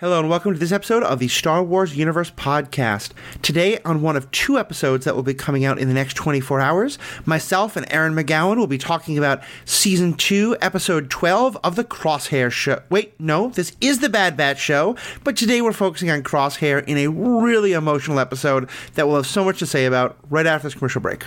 Hello and welcome to this episode of the Star Wars Universe podcast. Today, on one of two episodes that will be coming out in the next 24 hours, myself and Aaron McGowan will be talking about season 2, episode 12 of the Crosshair show. Wait, no, this is the Bad Batch show, but today we're focusing on Crosshair in a really emotional episode that we'll have so much to say about right after this commercial break.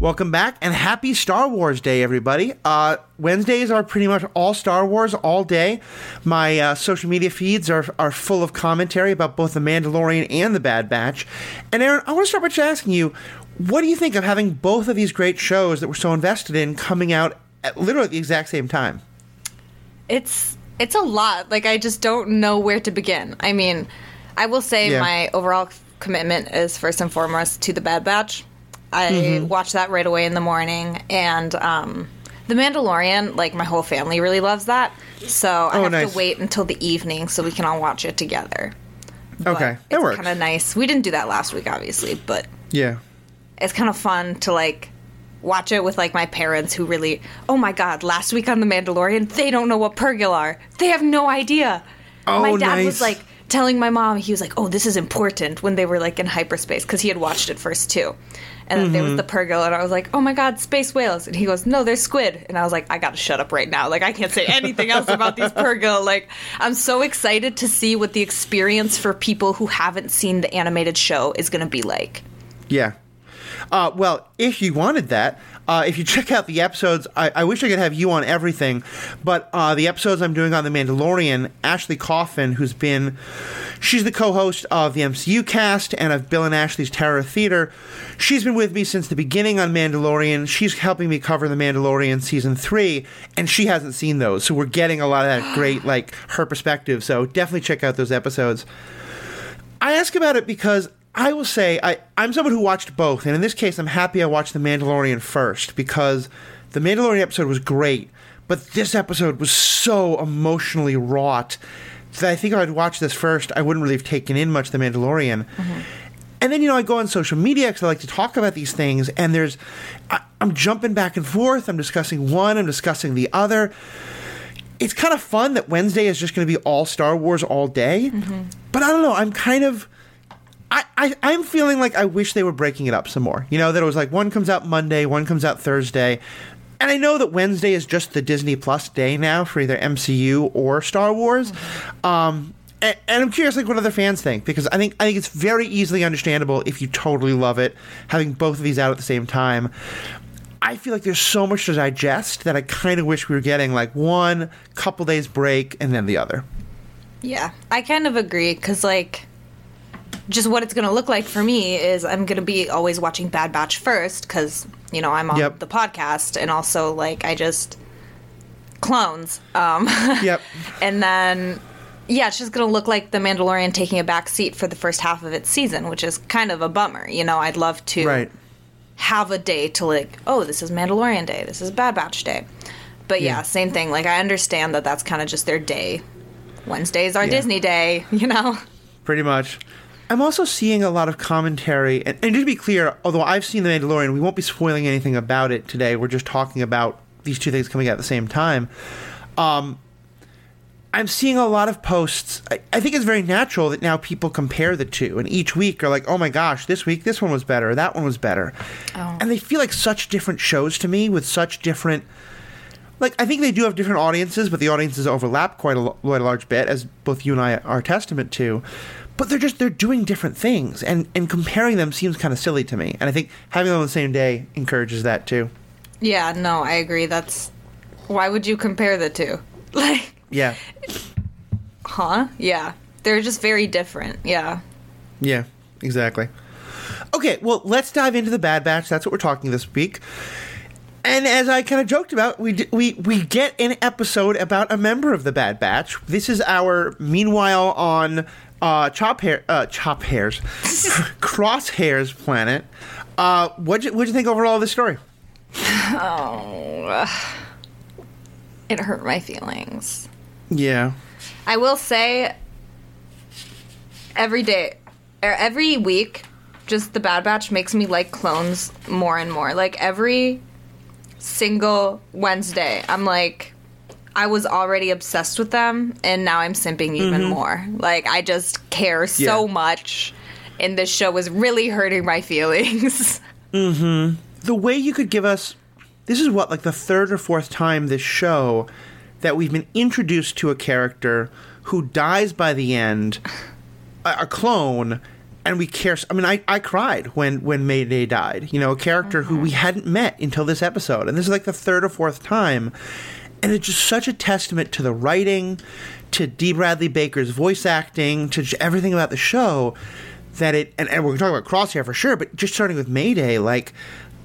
Welcome back and happy Star Wars Day, everybody. Uh, Wednesdays are pretty much all Star Wars all day. My uh, social media feeds are, are full of commentary about both The Mandalorian and The Bad Batch. And Aaron, I want to start by just asking you, what do you think of having both of these great shows that we're so invested in coming out at literally the exact same time? It's it's a lot. Like I just don't know where to begin. I mean, I will say Yeah. my overall commitment is first and foremost to the Bad Batch. I Mhm. watch that right away in the morning, and um, the Mandalorian. Like my whole family really loves that, so I Oh, have nice. to wait until the evening so we can all watch it together. Okay, that works. Kind of nice. We didn't do that last week, obviously, but Yeah. it's kind of fun to like watch it with like my parents who really oh my god last week on the mandalorian they don't know what purrgil are they have no idea Oh, my dad nice. was like telling my mom he was like oh this is important when they were like in hyperspace because he had watched it first too. And then there was the purrgil and i was like oh my god space whales. And he goes no they're squid. And i was like i gotta shut up right now. Like i can't say anything else about these purrgil like i'm so excited to see what the experience for people who haven't seen the animated show is gonna be like. Yeah. Uh, well, if you wanted that, uh, if you check out the episodes, I, I wish I could have you on everything, but uh, the episodes I'm doing on The Mandalorian, Ashley Coffin, who's been, she's the co host of the MCU cast and of Bill and Ashley's Terror Theater. She's been with me since the beginning on Mandalorian. She's helping me cover The Mandalorian season three, and she hasn't seen those. So we're getting a lot of that great, like, her perspective. So definitely check out those episodes. I ask about it because I will say I, I'm someone who watched both, and in this case, I'm happy I watched The Mandalorian first because the Mandalorian episode was great, but this episode was so emotionally wrought that I think if I'd watched this first, I wouldn't really have taken in much The Mandalorian. Mm-hmm. And then, you know, I go on social media because I like to talk about these things, and there's, I, I'm jumping back and forth. I'm discussing one, I'm discussing the other. It's kind of fun that Wednesday is just going to be all Star Wars all day. Mm-hmm. But I don't know. I'm kind of. I, I, I'm feeling like I wish they were breaking it up some more. You know, that it was like one comes out Monday, one comes out Thursday. And I know that Wednesday is just the Disney Plus day now for either MCU or Star Wars. Um, and, and I'm curious, like, what other fans think because I think I think it's very easily understandable if you totally love it, having both of these out at the same time. I feel like there's so much to digest that I kind of wish we were getting like one couple days break and then the other. Yeah, I kind of agree because, like, just what it's going to look like for me is I'm going to be always watching Bad Batch first because, you know, I'm on Yep. the podcast and also, like, I just clones. Um, Yep. and then, yeah, it's just going to look like The Mandalorian taking a back seat for the first half of its season, which is kind of a bummer. You know, I'd love to Right. have a day to like, oh, this is Mandalorian Day, this is Bad Batch Day. But yeah, Yeah. same thing. Like, I understand that that's kind of just their day. Wednesday's our Yeah. Disney day, you know? pretty much. I'm also seeing a lot of commentary, and, and just to be clear, although I've seen The Mandalorian, we won't be spoiling anything about it today. We're just talking about these two things coming out at the same time. Um, I'm seeing a lot of posts. I, I think it's very natural that now people compare the two, and each week are like, "Oh my gosh, this week this one was better, that one was better," and they feel like such different shows to me with such different like I think they do have different audiences, but the audiences overlap quite a, quite a large bit, as both you and I are testament to. But they're just they're doing different things, and and comparing them seems kind of silly to me. And I think having them on the same day encourages that too. Yeah, no, I agree. That's. Why would you compare the two? Like, Yeah, huh? Yeah. They're just very different. Yeah. yeah, exactly. Okay, well, let's dive into the Bad Batch. That's what we're talking this week. And as I kind of joked about, we d- we we get an episode about a member of the Bad Batch. This is our meanwhile on uh, Chop Hair, uh, Chop Hairs, Crosshairs planet. Uh, what'd you, what'd you think overall of this story? Oh. It hurt my feelings. Yeah, I will say every day or every week just the bad batch makes me like clones more and more. Like every single Wednesday, I'm like I was already obsessed with them and now I'm simping even Mhm. more. Like I just care so Yeah. much and this show is really hurting my feelings. Mm-hmm. The way you could give us this is what like the third or fourth time this show that we've been introduced to a character who dies by the end, a, a clone, and we care. I mean, I, I cried when when Mayday died. You know, a character who we hadn't met until this episode, and this is like the third or fourth time, and it's just such a testament to the writing, to D. Bradley Baker's voice acting, to everything about the show that it and, and we're talking about Crosshair for sure, but just starting with Mayday, like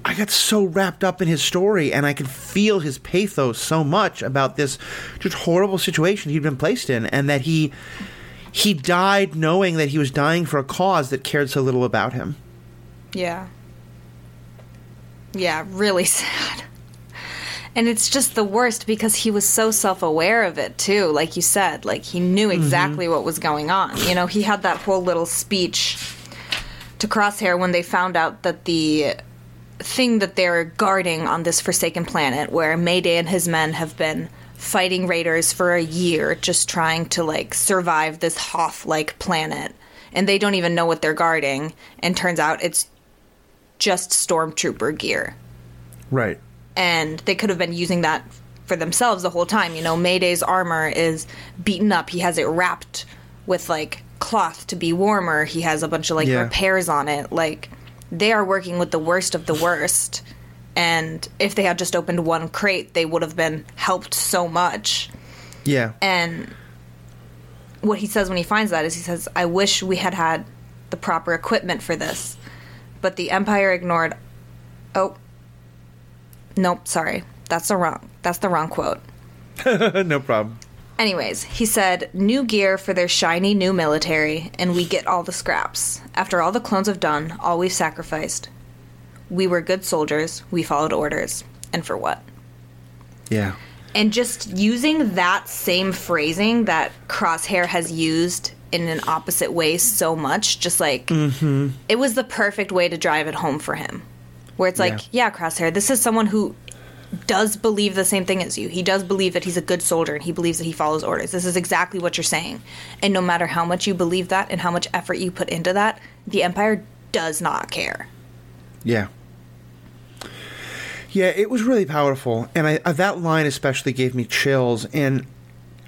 I got so wrapped up in his story and I could feel his pathos so much about this just horrible situation he'd been placed in and that he he died knowing that he was dying for a cause that cared so little about him. Yeah. Yeah, really sad. And it's just the worst because he was so self aware of it, too. Like you said, like he knew mm-hmm. exactly what was going on. You know, he had that whole little speech to Crosshair when they found out that the thing that they're guarding on this forsaken planet, where Mayday and his men have been fighting raiders for a year, just trying to like survive this Hoth like planet, and they don't even know what they're guarding, and turns out it's just stormtrooper gear Right. And they could have been using that for themselves the whole time. You know, Mayday's armor is beaten up. He has it wrapped with like cloth to be warmer. He has a bunch of like Yeah. repairs on it. Like they are working with the worst of the worst. And if they had just opened one crate, they would have been helped so much. Yeah. And what he says when he finds that is he says, I wish we had had the proper equipment for this. But the Empire ignored. Oh. Nope, sorry. That's the wrong. That's the wrong quote. no problem. Anyways, he said, new gear for their shiny new military, and we get all the scraps. After all the clones have done, all we've sacrificed. We were good soldiers, we followed orders. And for what? Yeah. And just using that same phrasing that Crosshair has used in an opposite way so much, just like Mm-hmm. it was the perfect way to drive it home for him. Where it's like, yeah, Crosshair, this is someone who does believe the same thing as you. He does believe that he's a good soldier and he believes that he follows orders. This is exactly what you're saying. And no matter how much you believe that and how much effort you put into that, the Empire does not care. Yeah. Yeah, it was really powerful, and I, uh, that line especially gave me chills. And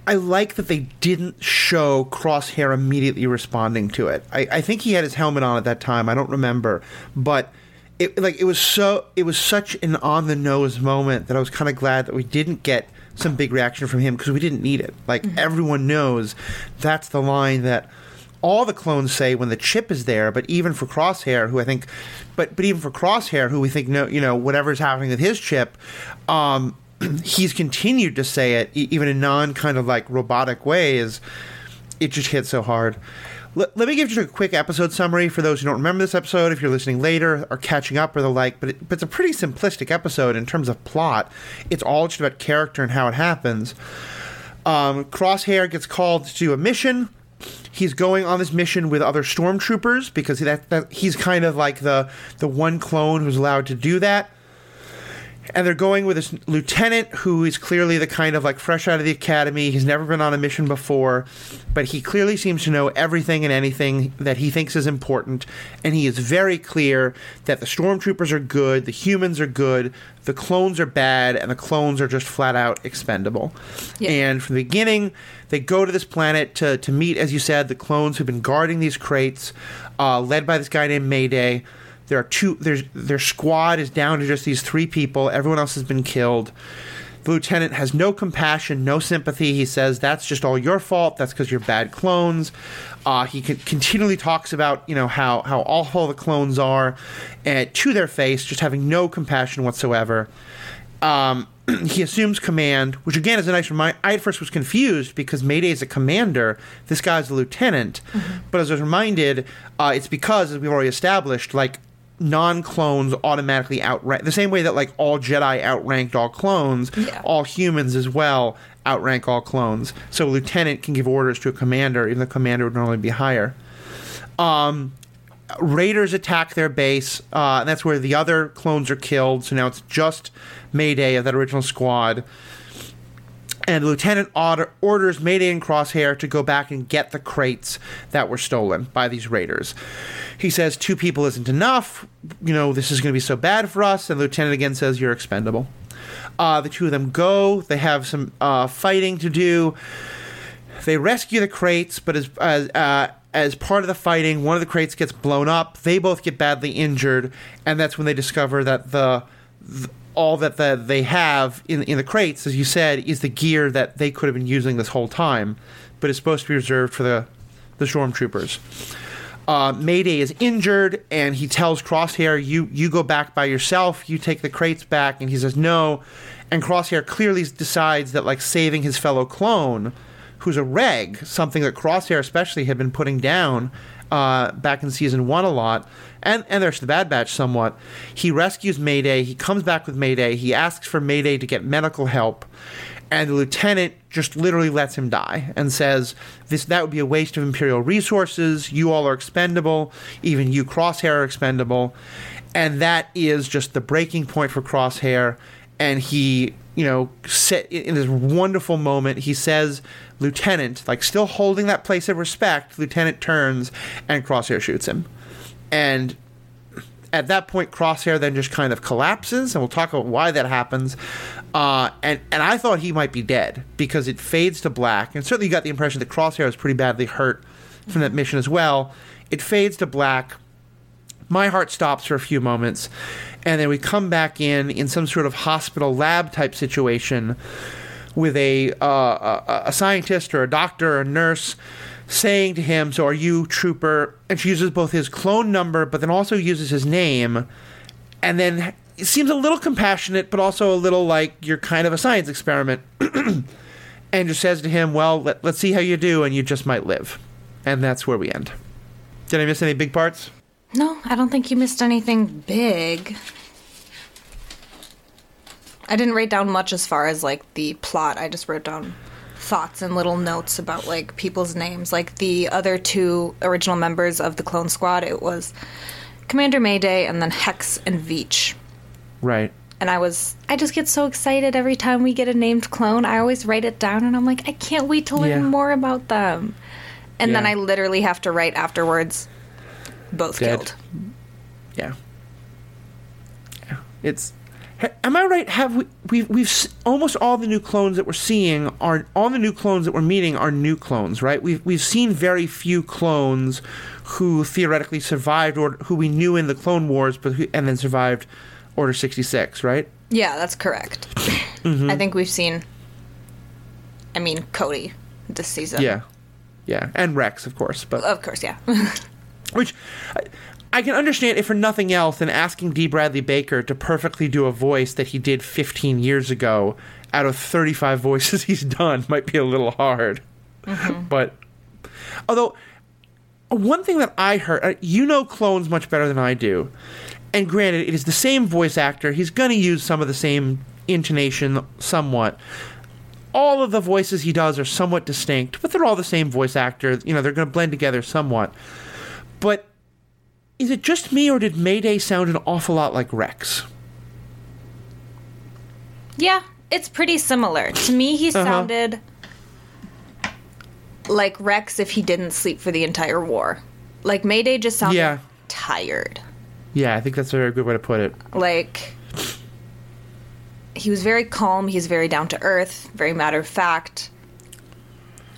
I like that they didn't show Crosshair immediately responding to it. I, I think he had his helmet on at that time. I don't remember, but it like it was so it was such an on the nose moment that I was kind of glad that we didn't get some big reaction from him because we didn't need it. Like everyone knows, that's the line that all the clones say when the chip is there, but even for Crosshair, who I think, but but even for Crosshair, who we think no, you know, whatever's happening with his chip, um, he's continued to say it even in non kind of like robotic ways. it just hit so hard. Let, let me give you a quick episode summary for those who don't remember this episode. If you're listening later or catching up or the like, but, it, but it's a pretty simplistic episode in terms of plot. It's all just about character and how it happens. Um, Crosshair gets called to a mission. He's going on this mission with other stormtroopers because that, that he's kind of like the the one clone who's allowed to do that and they're going with this lieutenant who is clearly the kind of like fresh out of the academy. He's never been on a mission before, but he clearly seems to know everything and anything that he thinks is important. And he is very clear that the stormtroopers are good, the humans are good, the clones are bad, and the clones are just flat out expendable. And from the beginning, they go to this planet to, to meet, as you said, the clones who've been guarding these crates, uh, led by this guy named Mayday. There are two. There's their squad is down to just these three people. Everyone else has been killed. The lieutenant has no compassion, no sympathy. He says that's just all your fault. That's because you're bad clones. Uh, he con- continually talks about you know how how awful the clones are, and to their face, just having no compassion whatsoever. Um, he assumes command, which again is a nice reminder. I at first was confused because Mayday is a commander. This guy's a lieutenant. But as I was reminded, uh, it's because, as we've already established, like non clones automatically outrank the same way that like all Jedi outranked all clones, all humans as well outrank all clones. So a lieutenant can give orders to a commander, even the commander would normally be higher. Um, Raiders attack their base, uh, and that's where the other clones are killed. So now it's just Mayday of that original squad. And lieutenant order, orders Mayday and Crosshair to go back and get the crates that were stolen by these raiders. He says two people isn't enough. You know, this is going to be so bad for us. And the lieutenant again says, You're expendable. Uh, the two of them go. They have some uh, fighting to do. They rescue the crates, but as as uh, as part of the fighting, one of the crates gets blown up. They both get badly injured, and that's when they discover that the, th- all that the, they have in in the crates, as you said, is the gear that they could have been using this whole time, but it's supposed to be reserved for the the stormtroopers. Uh, Mayday is injured, and he tells Crosshair, "You you go back by yourself. You take the crates back." And he says, "No." And Crosshair clearly decides that like saving his fellow clone, who's a reg, something that Crosshair especially had been putting down uh, back in season one a lot, and and there's the Bad Batch somewhat. He rescues Mayday. He comes back with Mayday. He asks for Mayday to get medical help, and the lieutenant just literally lets him die and says this that would be a waste of imperial resources. You all are expendable. Even you, Crosshair, are expendable, and that is just the breaking point for Crosshair. And he, you know, set in this wonderful moment. He says, "Lieutenant," like still holding that place of respect. Lieutenant turns and Crosshair shoots him, and at that point, Crosshair then just kind of collapses, and we'll talk about why that happens. Uh, and and I thought he might be dead because it fades to black, and certainly you got the impression that Crosshair was pretty badly hurt from that mission as well. It fades to black. My heart stops for a few moments, and then we come back in in some sort of hospital lab type situation with a uh, a, a scientist or a doctor or a nurse saying to him, "So are you trooper?" And she uses both his clone number, but then also uses his name, and then it seems a little compassionate, but also a little like you're kind of a science experiment, and just says to him, "Well, let, let's see how you do, and you just might live," and that's where we end. Did I miss any big parts? No, I don't think you missed anything big. I didn't write down much as far as like the plot. I just wrote down thoughts and little notes about like people's names. Like the other two original members of the clone squad, it was Commander Mayday and then Hex and Veers. Right. And I was I just get so excited every time we get a named clone. I always write it down and I'm like, I can't wait to learn Yeah. more about them. And then I literally have to write afterwards both Dead. killed. Yeah. Yeah. It's. Am I right? Have we we've we've almost all the new clones that we're seeing are all the new clones that we're meeting are new clones, right? We've we've seen very few clones who theoretically survived or who we knew in the Clone Wars, but who, and then survived Order sixty six, right? Yeah, that's correct. Mhm. I think we've seen. I mean, Cody this season. Yeah, yeah, and Rex, of course, but Of course, yeah. Which I, I can understand if for nothing else than asking D. Bradley Baker to perfectly do a voice that he did 15 years ago out of 35 voices he's done might be a little hard. But Although, one thing that I heard, uh, you know clones much better than I do. And granted, it is the same voice actor. He's going to use some of the same intonation somewhat. All of the voices he does are somewhat distinct, but they're all the same voice actor. You know, they're going to blend together somewhat. But is it just me, or did Mayday sound an awful lot like Rex? Yeah, it's pretty similar. To me, he Uh-huh. sounded like Rex if he didn't sleep for the entire war. Like Mayday just sounded Yeah. tired. Yeah, I think that's a very good way to put it. Like he was very calm, he's very down to earth, very matter of fact.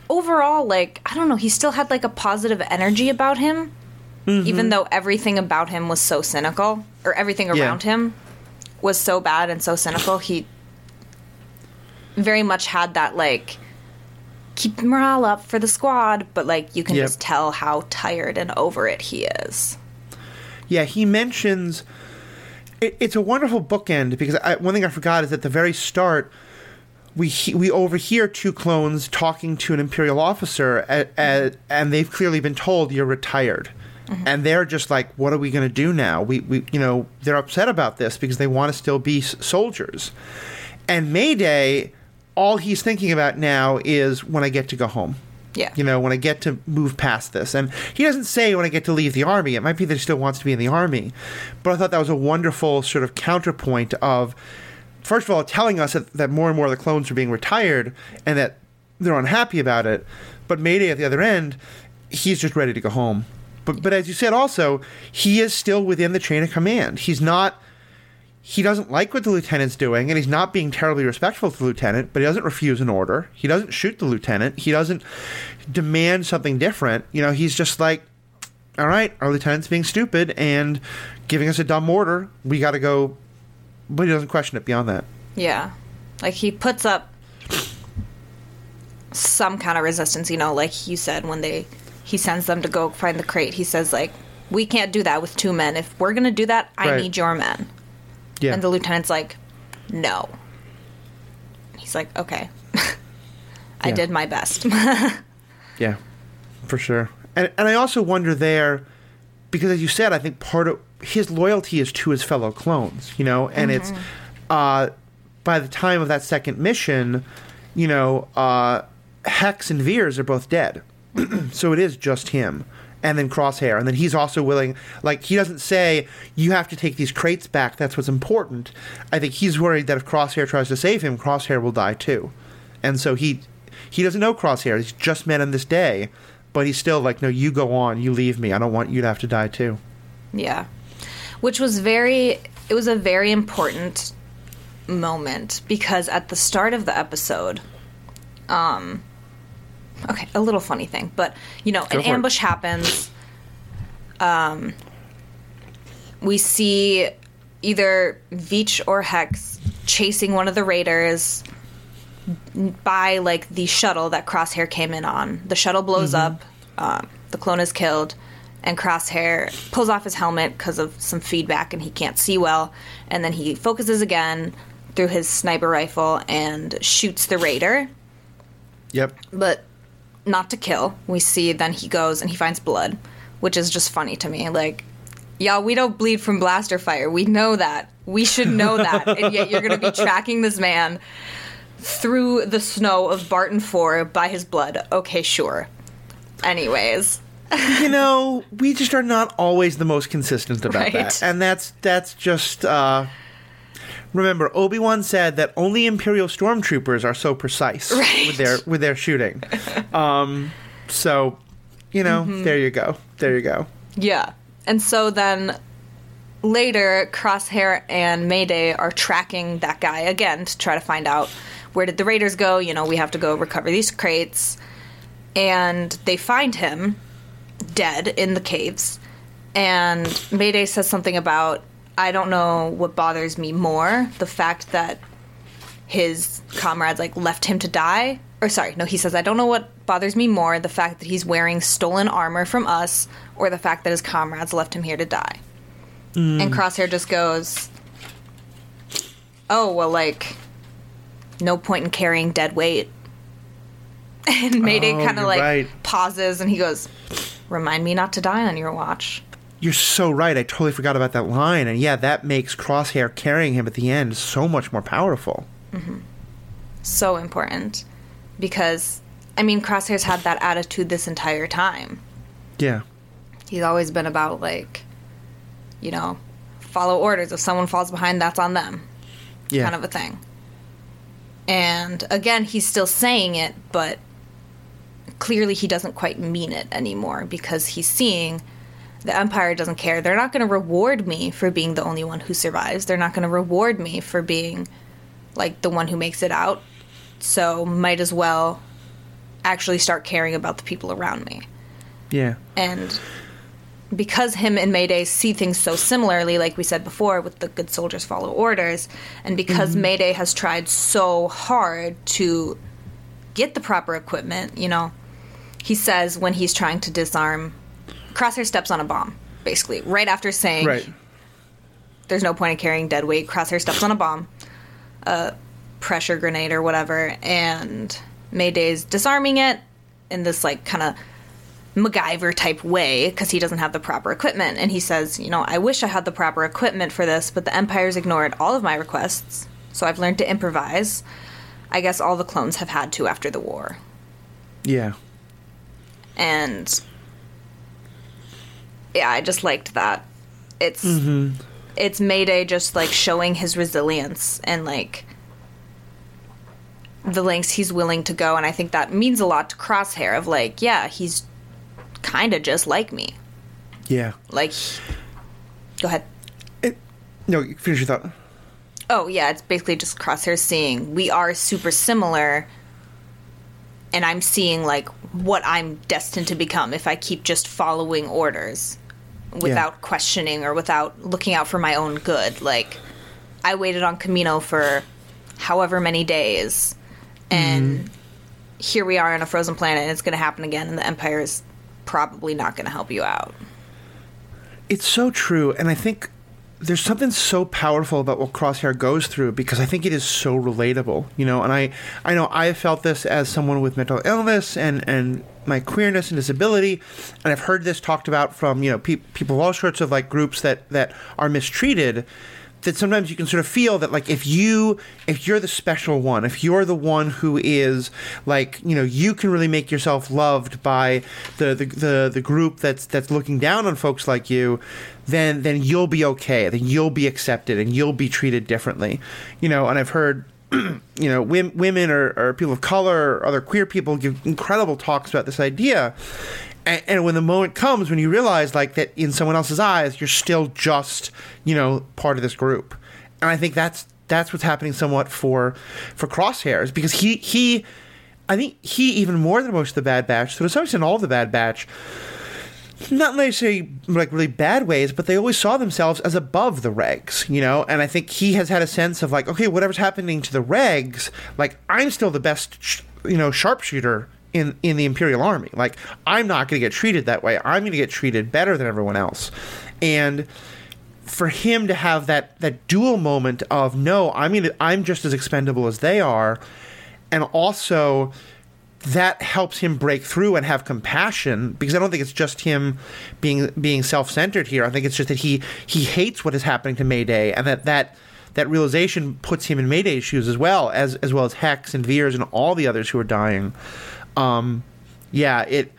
Overall, like, I don't know, he still had like a positive energy about him. Mm-hmm. Even though everything about him was so cynical, or everything Yeah. around him was so bad and so cynical, he very much had that like keep the morale up for the squad, but like you can Yep. just tell how tired and over it he is. Yeah, he mentions it, it's a wonderful bookend because I, one thing I forgot is at the very start we he, we overhear two clones talking to an imperial officer a a and they've clearly been told you're retired. Mm-hmm. And they're just like, what are we going to do now? We, we, you know, they're upset about this because they want to still be s- soldiers. And Mayday, all he's thinking about now is when I get to go home. Yeah. You know, when I get to move past this. And he doesn't say when I get to leave the army. It might be that he still wants to be in the army. But I thought that was a wonderful sort of counterpoint of, first of all, telling us that, that more and more of the clones are being retired and that they're unhappy about it. But Mayday at the other end, he's just ready to go home. But, but as you said, also, he is still within the chain of command. He's not he doesn't like what the lieutenant's doing, and he's not being terribly respectful to the lieutenant, but he doesn't refuse an order. He doesn't shoot the lieutenant. He doesn't demand something different. You know, he's just like, all right, our lieutenant's being stupid and giving us a dumb order. We got to go. But he doesn't question it beyond that. Yeah. Like he puts up some kind of resistance, you know, like you said when they he sends them to go find the crate. He says like we can't do that with two men. If we're going to do that, I Right. need your men. Yeah. And the lieutenant's like, "No." He's like, "Okay." I Yeah. did my best. Yeah, for sure. And and I also wonder there, because as you said, I think part of his loyalty is to his fellow clones, you know, and it's uh, by the time of that second mission, you know, uh, Hex and Veers are both dead, so it is just him. And then Crosshair, and then he's also willing. Like he doesn't say you have to take these crates back. That's what's important. I think he's worried that if Crosshair tries to save him, Crosshair will die too, and so he he doesn't know Crosshair. He's just met him this day, but he's still like, no, you go on. You leave me. I don't want you to have to die too. Yeah. Which was very it was a very important moment because at the start of the episode um okay, a little funny thing, but you know, Go an for it. ambush happens um we see either Veers or Hex chasing one of the raiders by like the shuttle that Crosshair came in on. The shuttle blows Mhm. up. Um, the clone is killed, and Crosshair pulls off his helmet because of some feedback, and he can't see well. And then he focuses again through his sniper rifle and shoots the raider, Yep. but not to kill. We see then he goes and he finds blood, which is just funny to me. Like, y'all, we don't bleed from blaster fire. We know that. We should know that. and yet you're going to be tracking this man through the snow of Barton 4 by his blood. Okay, sure. Anyways. you know, we just are not always the most consistent about Right. that, and that's that's just. uh Remember, Obi Wan said that only Imperial stormtroopers are so precise with their with their shooting. Um, so, you know, Mhm. there you go, there you go. Yeah. And so then later, Crosshair and Mayday are tracking that guy again to try to find out where did the raiders go. You know, we have to go recover these crates. And they find him dead in the caves. And Mayday says something about, I don't know what bothers me more the fact that his comrades like left him to die or sorry no he says i don't know what bothers me more the fact that he's wearing stolen armor from us or the fact that his comrades left him here to die Mm. and crosshair just goes oh well like no point in carrying dead weight And Mayday Oh, kind of like right. pauses and he goes, Remind me not to die on your watch. You're so right. I totally forgot about that line. And yeah, that makes Crosshair carrying him at the end so much more powerful. Mm-hmm. So important. Because, I mean, Crosshair's had that attitude this entire time. Yeah. He's always been about, like, you know, follow orders. If someone falls behind, that's on them. Yeah. kind of a thing. And again, he's still saying it, but clearly he doesn't quite mean it anymore because he's seeing the Empire doesn't care. They're not going to reward me for being the only one who survives. They're not going to reward me for being like the one who makes it out. So might as well actually start caring about the people around me. Yeah. And because him and Mayday see things so similarly, like we said before, with the good soldiers follow orders, and because Mhm. Mayday has tried so hard to get the proper equipment, you know, he says when he's trying to disarm, Crosshair steps on a bomb, basically, right after saying Right. there's no point in carrying dead weight. Crosshair steps on a bomb, a pressure grenade or whatever, and Mayday's disarming it in this like kind of MacGyver type way because he doesn't have the proper equipment. And he says, you know, I wish I had the proper equipment for this, but the Empire's ignored all of my requests, so I've learned to improvise. I guess all the clones have had to after the war. Yeah. And yeah, I just liked that. It's Mm-hmm. it's Mayday just like showing his resilience and like the lengths he's willing to go and I think that means a lot to Crosshair of like, yeah, he's kind of just like me. Yeah. Like Go ahead. No, you finish your thought. Oh, yeah, it's basically just Crosshair seeing we are super similar and I'm seeing like what I'm destined to become if I keep just following orders without questioning or without looking out for my own good. Like I waited on Kamino for however many days and mm-hmm. here we are on a frozen planet and it's going to happen again and the Empire is probably not going to help you out. It's so true, and I think there's something so powerful about what Crosshair goes through because I think it is so relatable, you know. And I, I know I have felt this as someone with mental illness and and my queerness and disability, and I've heard this talked about from you know pe- people of all sorts of like groups that that are mistreated. That sometimes you can sort of feel that like if you if you're the special one, if you're the one who is like you know you can really make yourself loved by the the the, the group that's that's looking down on folks like you, then then you'll be okay. Then you'll be accepted and you'll be treated differently. You know, and I've heard you know women or, or people of color or other queer people give incredible talks about this idea. And, and when the moment comes when you realize like that in someone else's eyes you're still just you know part of this group, and I think that's that's what's happening somewhat for for Crosshairs because he he. I think he even more than most of the Bad Batch, so to some extent all of the Bad Batch, not necessarily like really bad ways, but they always saw themselves as above the regs, you know. And I think he has had a sense of like, okay, whatever's happening to the regs, like I'm still the best, sh- you know, sharpshooter in in the Imperial Army. Like I'm not going to get treated that way. I'm going to get treated better than everyone else, and for him to have that that dual moment of no, I mean, I'm just as expendable as they are, and also that helps him break through and have compassion because I don't think it's just him being being self-centered here. I think it's just that he he hates what is happening to Mayday and that that that realization puts him in Mayday's shoes as well as as well as Hex and Veers and all the others who are dying. Um, yeah, it.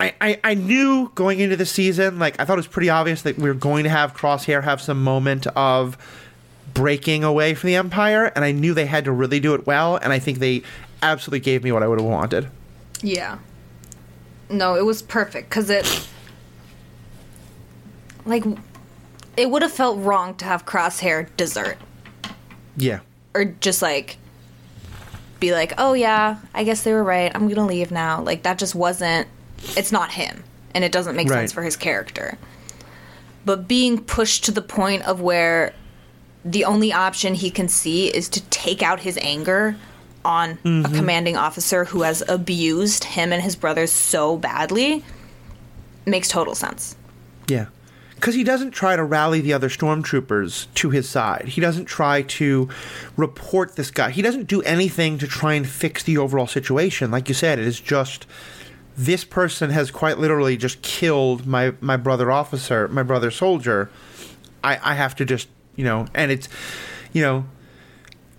I, I, I knew going into the season, like I thought it was pretty obvious that we were going to have Crosshair have some moment of breaking away from the Empire, and I knew they had to really do it well, and I think they absolutely gave me what I would have wanted. Yeah. No, it was perfect because it, like, it would have felt wrong to have Crosshair desert. Yeah. or just like be like, oh yeah, I guess they were right. I'm gonna leave now. Like that just wasn't. It's not him, and it doesn't make Right. sense for his character. But being pushed to the point of where the only option he can see is to take out his anger on a Mhm. commanding officer who has abused him and his brothers so badly makes total sense. Yeah. Because he doesn't try to rally the other stormtroopers to his side. He doesn't try to report this guy. He doesn't do anything to try and fix the overall situation. Like you said, it is just this person has quite literally just killed my my brother officer, my brother soldier. I I have to just you know, and it's you know,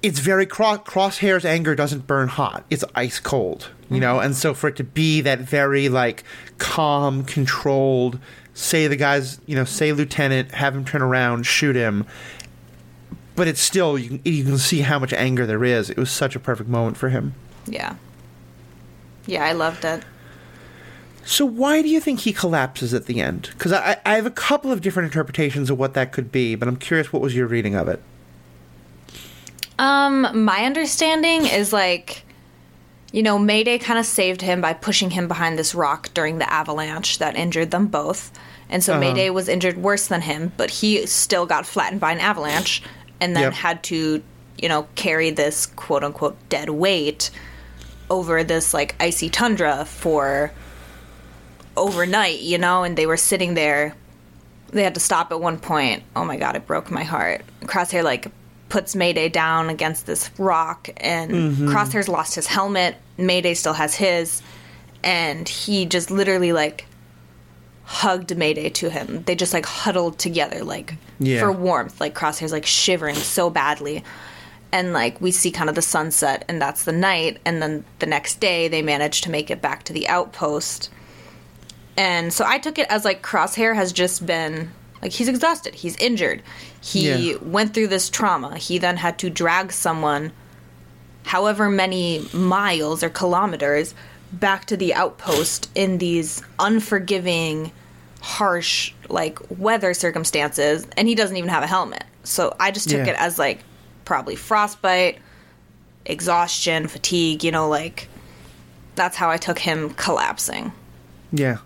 it's very cross crosshair's anger doesn't burn hot. It's ice cold, you mm-hmm. know, and so for it to be that very like calm, controlled, say the guy's you know, say lieutenant, have him turn around, shoot him. But it's still you can, you can see how much anger there is. It was such a perfect moment for him. Yeah. Yeah, I loved it. So why do you think he collapses at the end? Because I, I have a couple of different interpretations of what that could be, but I'm curious what was your reading of it? Um, my understanding is like, you know, Mayday kind of saved him by pushing him behind this rock during the avalanche that injured them both. And so Uh-huh. Mayday was injured worse than him, but he still got flattened by an avalanche and then Yep. had to, you know, carry this quote unquote dead weight over this like icy tundra for overnight, you know, and they were sitting there. They had to stop at one point. Oh my god, it broke my heart. Crosshair like puts Mayday down against this rock, and Mhm. Crosshair's lost his helmet. Mayday still has his, and he just literally like hugged Mayday to him. They just like huddled together, like Yeah. for warmth. Like Crosshair's like shivering so badly. And like we see kind of the sunset, and that's the night. And then the next day, they manage to make it back to the outpost. And so I took it as like Crosshair has just been like he's exhausted, he's injured. He Yeah. went through this trauma. He then had to drag someone however many miles or kilometers back to the outpost in these unforgiving, harsh like weather circumstances and he doesn't even have a helmet. So I just took Yeah. it as like probably frostbite, exhaustion, fatigue, you know, like that's how I took him collapsing. Yeah.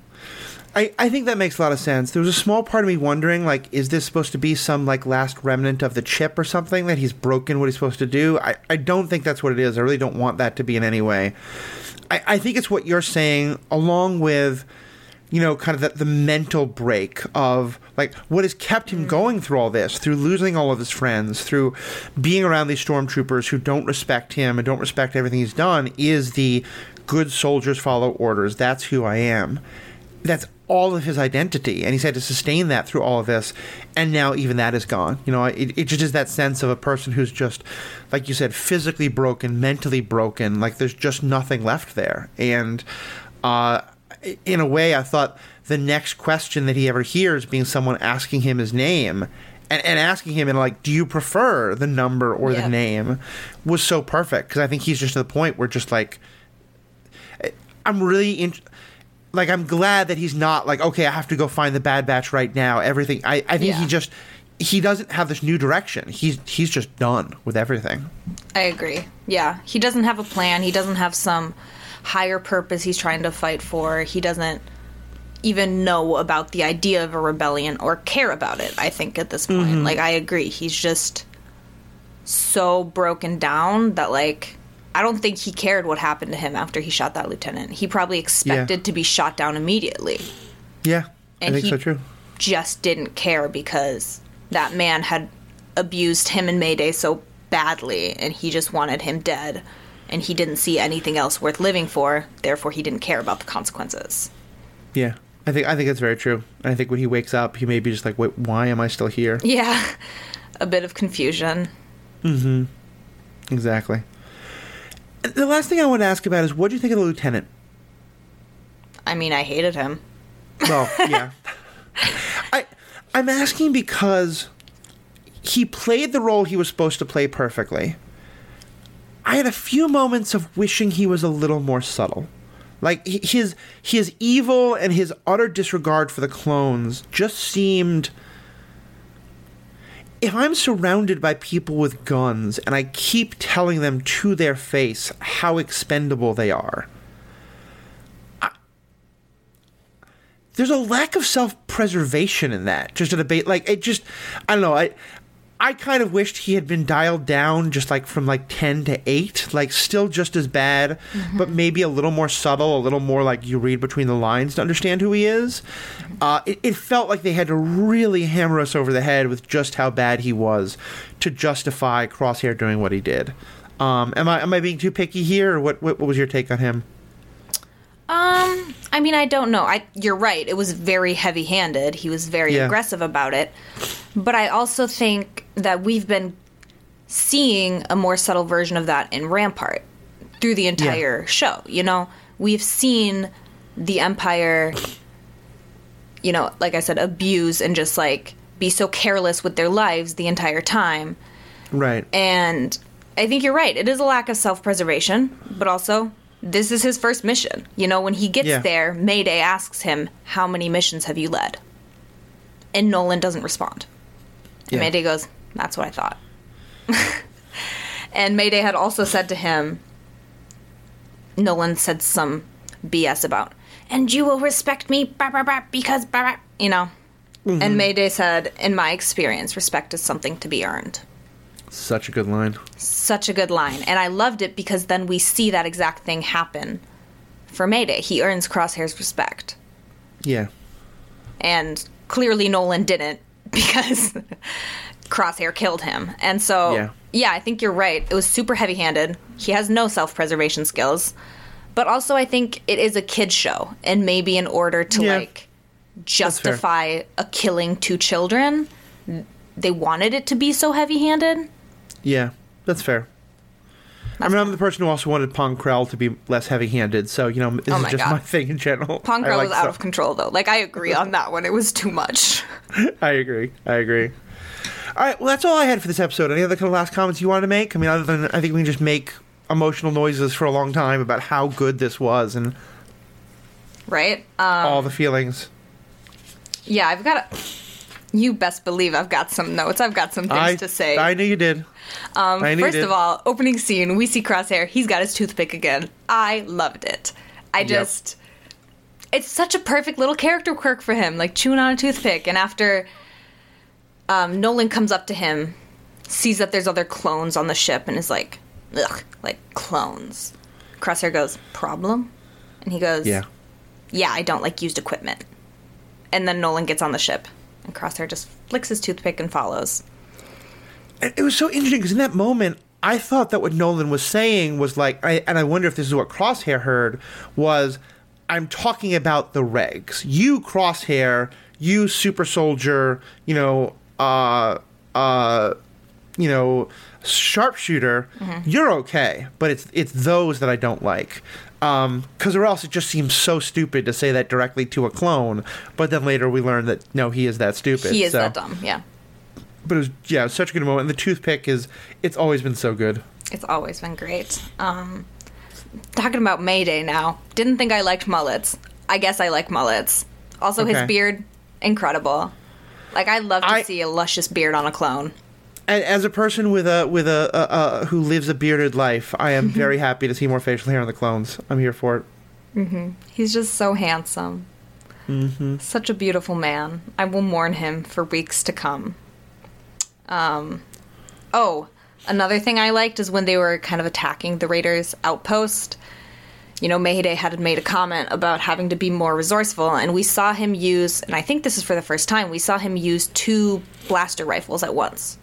I, I think that makes a lot of sense. There was a small part of me wondering, like, is this supposed to be some like last remnant of the chip or something that he's broken what he's supposed to do? I, I don't think that's what it is. I really don't want that to be in any way. I, I think it's what you're saying, along with, you know, kind of the, the mental break of like what has kept him mm. going through all this, through losing all of his friends, through being around these stormtroopers who don't respect him and don't respect everything he's done, is the good soldiers follow orders. That's who I am. That's all of his identity, and he's had to sustain that through all of this, and now even that is gone. You know, it, it just is that sense of a person who's just, like you said, physically broken, mentally broken. Like there's just nothing left there, and uh, in a way, I thought the next question that he ever hears being someone asking him his name. And, and asking him and like, do you prefer the number or Yeah. the name, was so perfect because I think he's just to the point where just like I'm really in, like I'm glad that he's not like okay I have to go find the Bad Batch right now. Everything I I think he just he doesn't have this new direction. He's he's just done with everything. I agree. Yeah, he doesn't have a plan. He doesn't have some higher purpose he's trying to fight for. He doesn't even know about the idea of a rebellion or care about it. I think at this point, Mhm. like I agree, he's just so broken down that like I don't think he cared what happened to him after he shot that lieutenant. He probably expected to be shot down immediately. Yeah, And I think he- so too. Just didn't care because that man had abused him and Mayday so badly and he just wanted him dead and he didn't see anything else worth living for, therefore he didn't care about the consequences. Yeah, I think I think that's very true. And I think when he wakes up, he may be just like, wait, why am I still here? Yeah. A bit of confusion. Mm-hmm. Exactly. The last thing I want to ask about is what do you think of the lieutenant? I mean, I hated him. Well, yeah. I I'm asking because he played the role he was supposed to play perfectly. I had a few moments of wishing he was a little more subtle. Like his his evil and his utter disregard for the clones just seemed if I'm surrounded by people with guns and I keep telling them to their face how expendable they are, there's a lack of self-preservation in that. Just a debate, like it just, I don't know. I I kind of wished he had been dialed down just like from like 10 to 8, like still just as bad, but maybe a little more subtle, a little more like you read between the lines to understand who he is. Uh, it, it felt like they had to really hammer us over the head with just how bad he was to justify Crosshair doing what he did. Um, am I am I being too picky here, or what, what what was your take on him? Um, I mean, I don't know. I you're right. It was very heavy-handed. He was very Yeah. aggressive about it. But I also think that we've been seeing a more subtle version of that in Rampart through the entire show. You know, we've seen the Empire, you know, like I said, abuse and just like be so careless with their lives the entire time. Right. And I think you're right. It is a lack of self preservation, but also this is his first mission. You know, when he gets Yeah. there, Mayday asks him, How many missions have you led? And Nolan doesn't respond. And Yeah. Mayday goes, That's what I thought. and Mayday had also said to him, Nolan said some BS about, and you will respect me bah, bah, bah, because, bah, bah," you know. Mhm. And Mayday said, In my experience, respect is something to be earned. Such a good line. Such a good line. And I loved it because then we see that exact thing happen for Mayday. He earns Crosshair's respect. Yeah. And clearly Nolan didn't because Crosshair killed him. And so, Yeah. yeah. I think you're right. It was super heavy handed. He has no self preservation skills. But also, I think it is a kid's show. And maybe in order to, Yeah. like, justify a killing two children, they wanted it to be so heavy handed. Yeah, that's fair. I mean, I'm the person who also wanted Pong Krell to be less heavy-handed, so you know this Oh is just God. my thing in general. Pong Krell like was out of control, though. Like, I agree on that one. It was too much. I agree. I agree. All right, well, that's all I had for this episode. Any other kind of last comments you wanted to make? I mean, other than I think we can just make emotional noises for a long time about how good this was and Right? Um, all the feelings. yeah, I've got. A, you best believe I've got some notes. I've got some things I to say. I knew you did. Um, I knew you first did. of all, opening scene, we see Crosshair. He's got his toothpick again. I loved it. I Yep. just. It's such a perfect little character quirk for him, like chewing on a toothpick. And after um, Nolan comes up to him, sees that there's other clones on the ship, and is like, ugh, like clones. Crosshair goes, problem? And he goes, Yeah. yeah, I don't like used equipment. And then Nolan gets on the ship, and Crosshair just flicks his toothpick and follows. And it was so interesting because in that moment, I thought that what Nolan was saying was like, I, and I wonder if this is what Crosshair heard was, I'm talking about the regs. You Crosshair, you Super Soldier, you know, uh, uh, you know, sharpshooter. You're okay, but it's it's those that I don't like. Because or else it just seems so stupid to say that directly to a clone. But then later we learn that no, he is that stupid. he is so- that dumb, yeah. but it was yeah, it was such a good moment. And the toothpick is it's always been so good. It's always been great. Um, talking about Mayday now. Didn't think I liked mullets. I guess I like mullets. Also, Okay. his beard, incredible. Like I love to I- see a luscious beard on a clone. And as a person with a with a, a, a who lives a bearded life, I am very happy to see more facial hair on the clones. I'm here for it. hmm He's just so handsome. Mm-hmm. Such a beautiful man. I will mourn him for weeks to come. Um, oh, another thing I liked is when they were kind of attacking the Raiders' outpost. You know, Mayday had made a comment about having to be more resourceful, and we saw him use, and I think this is for the first time, we saw him use two blaster rifles at once.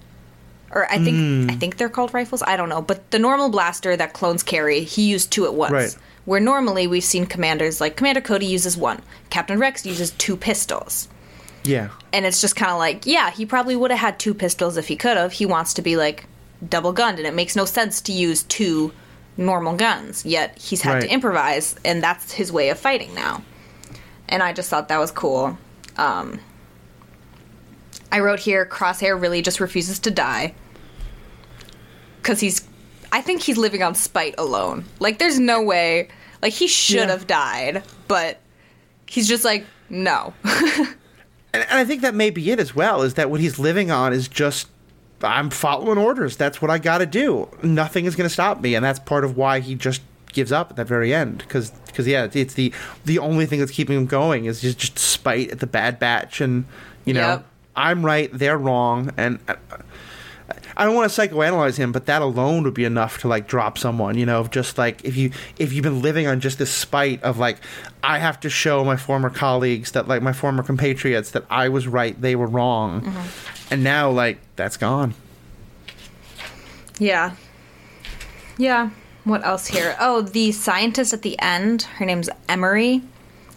Or I think Mm. I think they're called rifles. I don't know, but the normal blaster that clones carry, he used two at once. Right. Where normally we've seen commanders like Commander Cody uses one, Captain Rex uses two pistols. Yeah. And it's just kind of like, yeah, he probably would have had two pistols if he could have. He wants to be like double gunned, and it makes no sense to use two normal guns. Yet he's had Right. to improvise, and that's his way of fighting now. And I just thought that was cool. Um, I wrote here Crosshair really just refuses to die. Because he's. I think he's living on spite alone. Like, there's no way. Like, he should Yeah. have died, but he's just like, no. And, and I think that may be it as well. Is that what he's living on is just I'm following orders. That's what I got to do. Nothing is going to stop me, and that's part of why he just gives up at that very end. Because yeah, it's, it's the the only thing that's keeping him going is just, just spite at the Bad Batch, and you know Yep. I'm right, they're wrong, and. uh, I don't want to psychoanalyze him, but that alone would be enough to like drop someone. You know, just like if you if you've been living on just this spite of like I have to show my former colleagues that like my former compatriots that I was right, they were wrong, mm-hmm. and now like that's gone. Yeah. Yeah. What else here? Oh, the scientist at the end, her name's Emerie.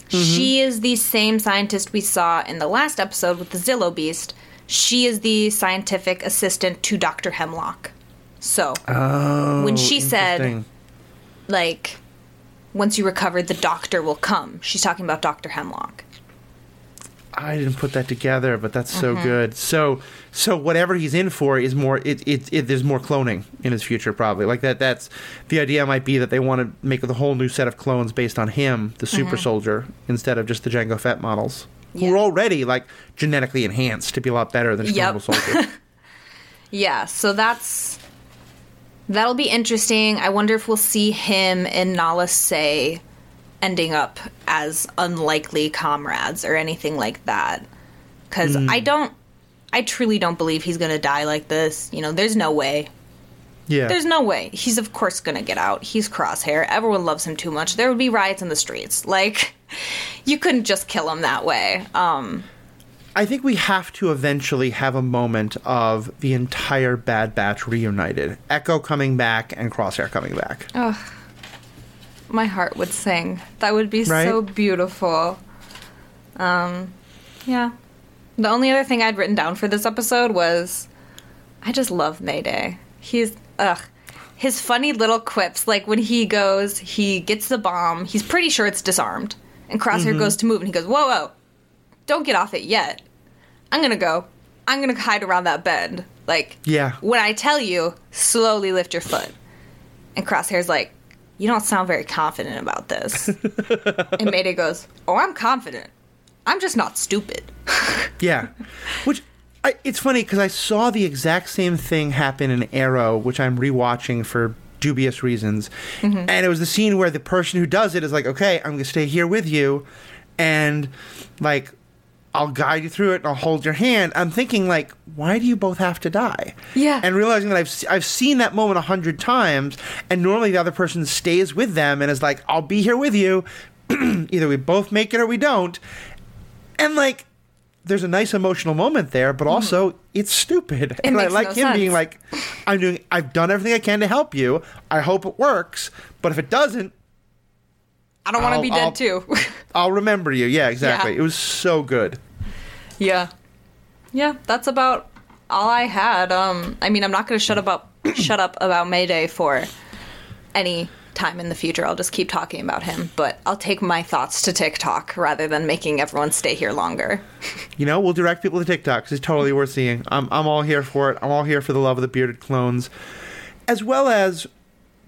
Mm-hmm. She is the same scientist we saw in the last episode with the Zillo Beast. She is the scientific assistant to Dr. Hemlock. So, Oh, when she said, like, once you recover, the doctor will come, she's talking about Dr. Hemlock. I didn't put that together, but that's so Mhm. good. So, so whatever he's in for is more. It, it, it there's more cloning in his future, probably. Like that. That's the idea. Might be that they want to make a whole new set of clones based on him, the super Mhm. soldier, instead of just the Jango Fett models, who are already like genetically enhanced to be a lot better than just Yep. normal soldiers. Yeah, so that's that'll be interesting. I wonder if we'll see him and Nala Se ending up as unlikely comrades or anything like that. Cuz Hmm. I don't I truly don't believe he's going to die like this. You know, there's no way. Yeah. There's no way. He's of course going to get out. He's crosshair. Everyone loves him too much. There would be riots in the streets. Like you couldn't just kill him that way. Um I think we have to eventually have a moment of the entire Bad Batch reunited. Echo coming back and Crosshair coming back. Ugh. My heart would sing. That would be Right? so beautiful. Um, yeah. The only other thing I'd written down for this episode was I just love Mayday. He's ugh. His funny little quips, like when he goes, he gets the bomb, he's pretty sure it's disarmed. And Crosshair Mhm. goes to move and he goes, Whoa, whoa, don't get off it yet. I'm gonna go. I'm gonna hide around that bend. Like Yeah. when I tell you, slowly lift your foot. And Crosshair's like, You don't sound very confident about this. and Mayday goes, Oh, I'm confident. I'm just not stupid. Yeah, which I, it's funny because I saw the exact same thing happen in Arrow, which I'm rewatching for dubious reasons, Mhm. and it was the scene where the person who does it is like, "Okay, I'm going to stay here with you," and like. I'll guide you through it and I'll hold your hand. I'm thinking like, why do you both have to die? Yeah. And realizing that I've I've seen that moment a hundred times, and normally the other person stays with them and is like, "I'll be here with you." Either we both make it or we don't. And like, there's a nice emotional moment there, but also it's stupid. Mm-hmm. It and I like no him being like, "I'm doing. I've done everything I can to help you. I hope it works. But if it doesn't, I don't want to I'll- be I'll- dead too. I'll remember you." Yeah, exactly. Yeah. It was so good. yeah. Yeah, that's about all I had. Um I mean I'm not gonna shut about shut up about Mayday for any time in the future. I'll just keep talking about him. But I'll take my thoughts to TikTok rather than making everyone stay here longer. You know, we'll direct people to TikTok 'cause it's totally worth seeing. I'm, I'm all here for it. I'm all here for the love of the bearded clones. As well as,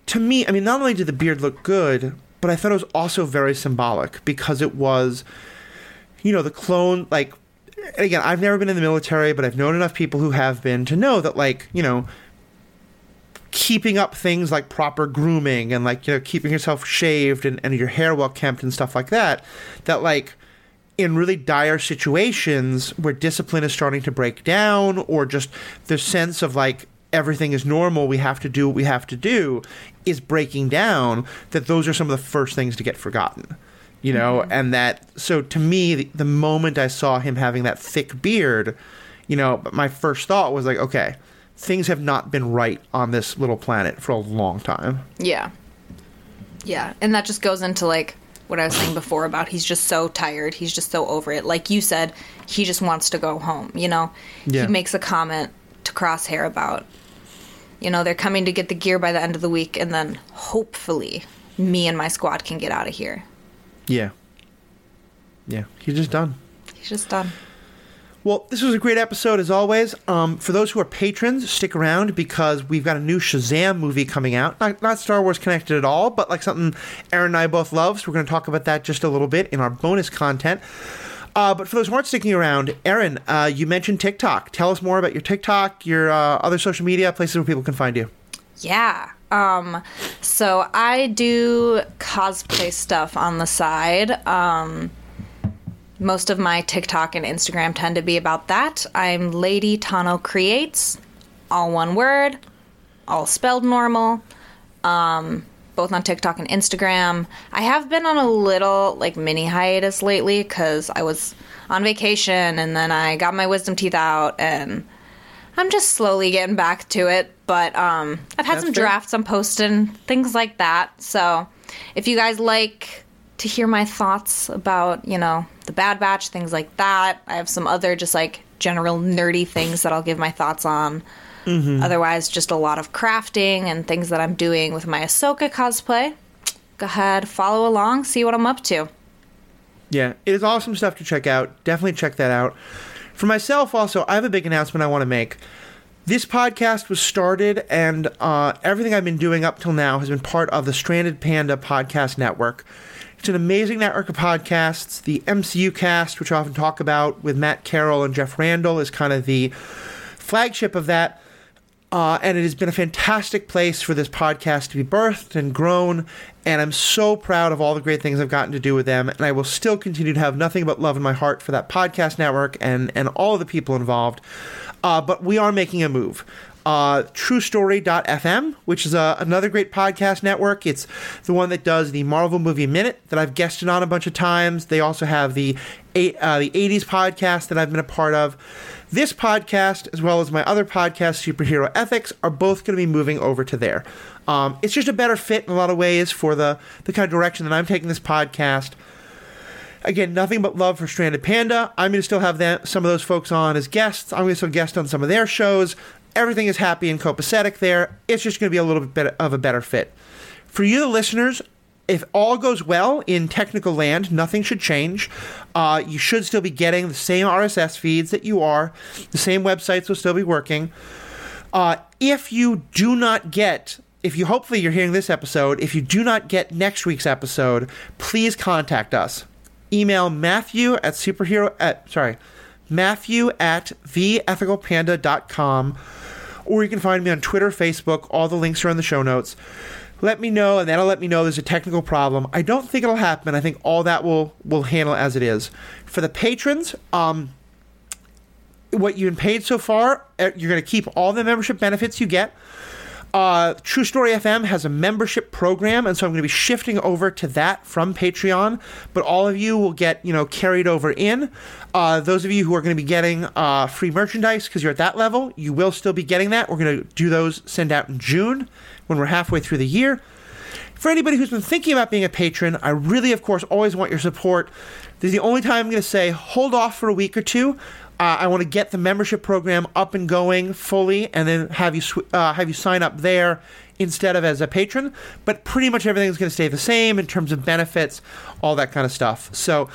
to me, I mean, not only did the beard look good, but I thought it was also very symbolic because it was, you know, the clone, like, again, I've never been in the military, but I've known enough people who have been to know that, like, you know, keeping up things like proper grooming and like you know keeping yourself shaved and, and your hair well kempt and stuff like that that like in really dire situations where discipline is starting to break down or just the sense of like everything is normal we have to do what we have to do is breaking down that those are some of the first things to get forgotten you know? Mm-hmm. And that so to me the, the moment i saw him having that thick beard you know my first thought was like okay things have not been right on this little planet for a long time Yeah. Yeah. And that just goes into like what I was saying before about he's just so tired. He's just so over it. Like you said, he just wants to go home, you know? Yeah. He makes a comment to Crosshair about, you know, they're coming to get the gear by the end of the week, and then hopefully me and my squad can get out of here. yeah yeah he's just done He's just done. Well, this was a great episode as always. Um, for those who are patrons, stick around because we've got a new Shazam movie coming out. Not, not Star Wars connected at all, but like something Aaron and I both love. So we're going to talk about that just a little bit in our bonus content. Uh, but for those who aren't sticking around, Aaron, uh, you mentioned TikTok. Tell us more about your TikTok, your uh, other social media places where people can find you. Yeah. Um so I do cosplay stuff on the side. Um most of my TikTok and Instagram tend to be about that. I'm Lady Tano Creates all one word, all spelled normal. Um, both on TikTok and Instagram. I have been on a little like mini hiatus lately because I was on vacation and then I got my wisdom teeth out and I'm just slowly getting back to it. But um, I've had That's some drafts I'm posting, things like that. So if you guys like to hear my thoughts about, you know, the Bad Batch, things like that, I have some other just like general nerdy things that I'll give my thoughts on. Mhm. Otherwise, just a lot of crafting and things that I'm doing with my Ahsoka cosplay. Go ahead, follow along, see what I'm up to. Yeah, it is awesome stuff to check out. Definitely check that out. For myself, also, I have a big announcement I want to make. This podcast was started, and uh, everything I've been doing up till now has been part of the Stranded Panda Podcast Network. It's an amazing network of podcasts. The MCU cast, which I often talk about with Matt Carroll and Jeff Randall, is kind of the flagship of that. Uh, and it has been a fantastic place for this podcast to be birthed and grown. And I'm so proud of all the great things I've gotten to do with them. And I will still continue to have nothing but love in my heart for that podcast network and, and all of the people involved. Uh, but we are making a move. Uh, TrueStory.fm, which is uh, another great podcast network. It's the one that does the Marvel Movie Minute that I've guested on a bunch of times. They also have the uh, the 80s podcast that I've been a part of. This podcast, as well as my other podcast, Superhero Ethics, are both going to be moving over to there. Um, it's just a better fit in a lot of ways for the, the kind of direction that I'm taking this podcast. Again, nothing but love for Stranded Panda. I'm going to still have some of those folks on as guests. I'm going to still guest on some of their shows. Everything is happy and copacetic there. It's just going to be a little bit of a better fit. For you, the listeners, if all goes well in technical land, nothing should change. Uh, you should still be getting the same RSS feeds that you are. The same websites will still be working. Uh, if you do not get, if you hopefully you're hearing this episode, if you do not get next week's episode, please contact us. Email Matthew at superhero at sorry, Matthew at theethicalpanda.com, or you can find me on Twitter, Facebook. All the links are in the show notes. Let me know, and that'll let me know there's a technical problem. I don't think it'll happen. I think all that will will handle as it is. For the patrons, um, what you've been paid so far, uh, you're going to keep all the membership benefits you get. Uh, True Story FM has a membership program, and so I'm going to be shifting over to that from Patreon. But all of you will get, you know, carried over in. Uh, those of you who are going to be getting uh, free merchandise because you're at that level, you will still be getting that. We're going to do those send out in June when we're halfway through the year. For anybody who's been thinking about being a patron, I really, of course, always want your support. This is the only time I'm going to say hold off for a week or two. Uh, I want to get the membership program up and going fully, and then have you sw- uh, have you sign up there instead of as a patron. But pretty much everything's going to stay the same in terms of benefits, all that kind of stuff. So,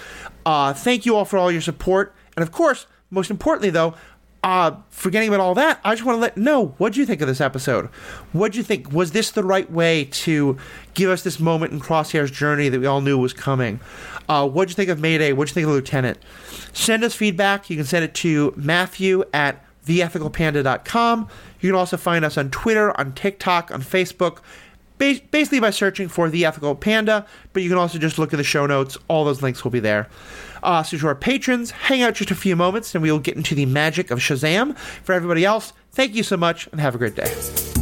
uh, thank you all for all your support, and of course, most importantly, though, uh, forgetting about all that, I just want to let know what do you think of this episode? What do you think? Was this the right way to give us this moment in Crosshair's journey that we all knew was coming? Uh, what do you think of Mayday? What do you think of Lieutenant? Send us feedback. You can send it to Matthew at theethicalpanda.com. You can also find us on Twitter, on TikTok, on Facebook, ba- basically by searching for The Ethical Panda, but you can also just look at the show notes. All those links will be there. Uh, so to our patrons, hang out just a few moments and we will get into the magic of Shazam. For everybody else, thank you so much and have a great day.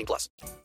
18 plus.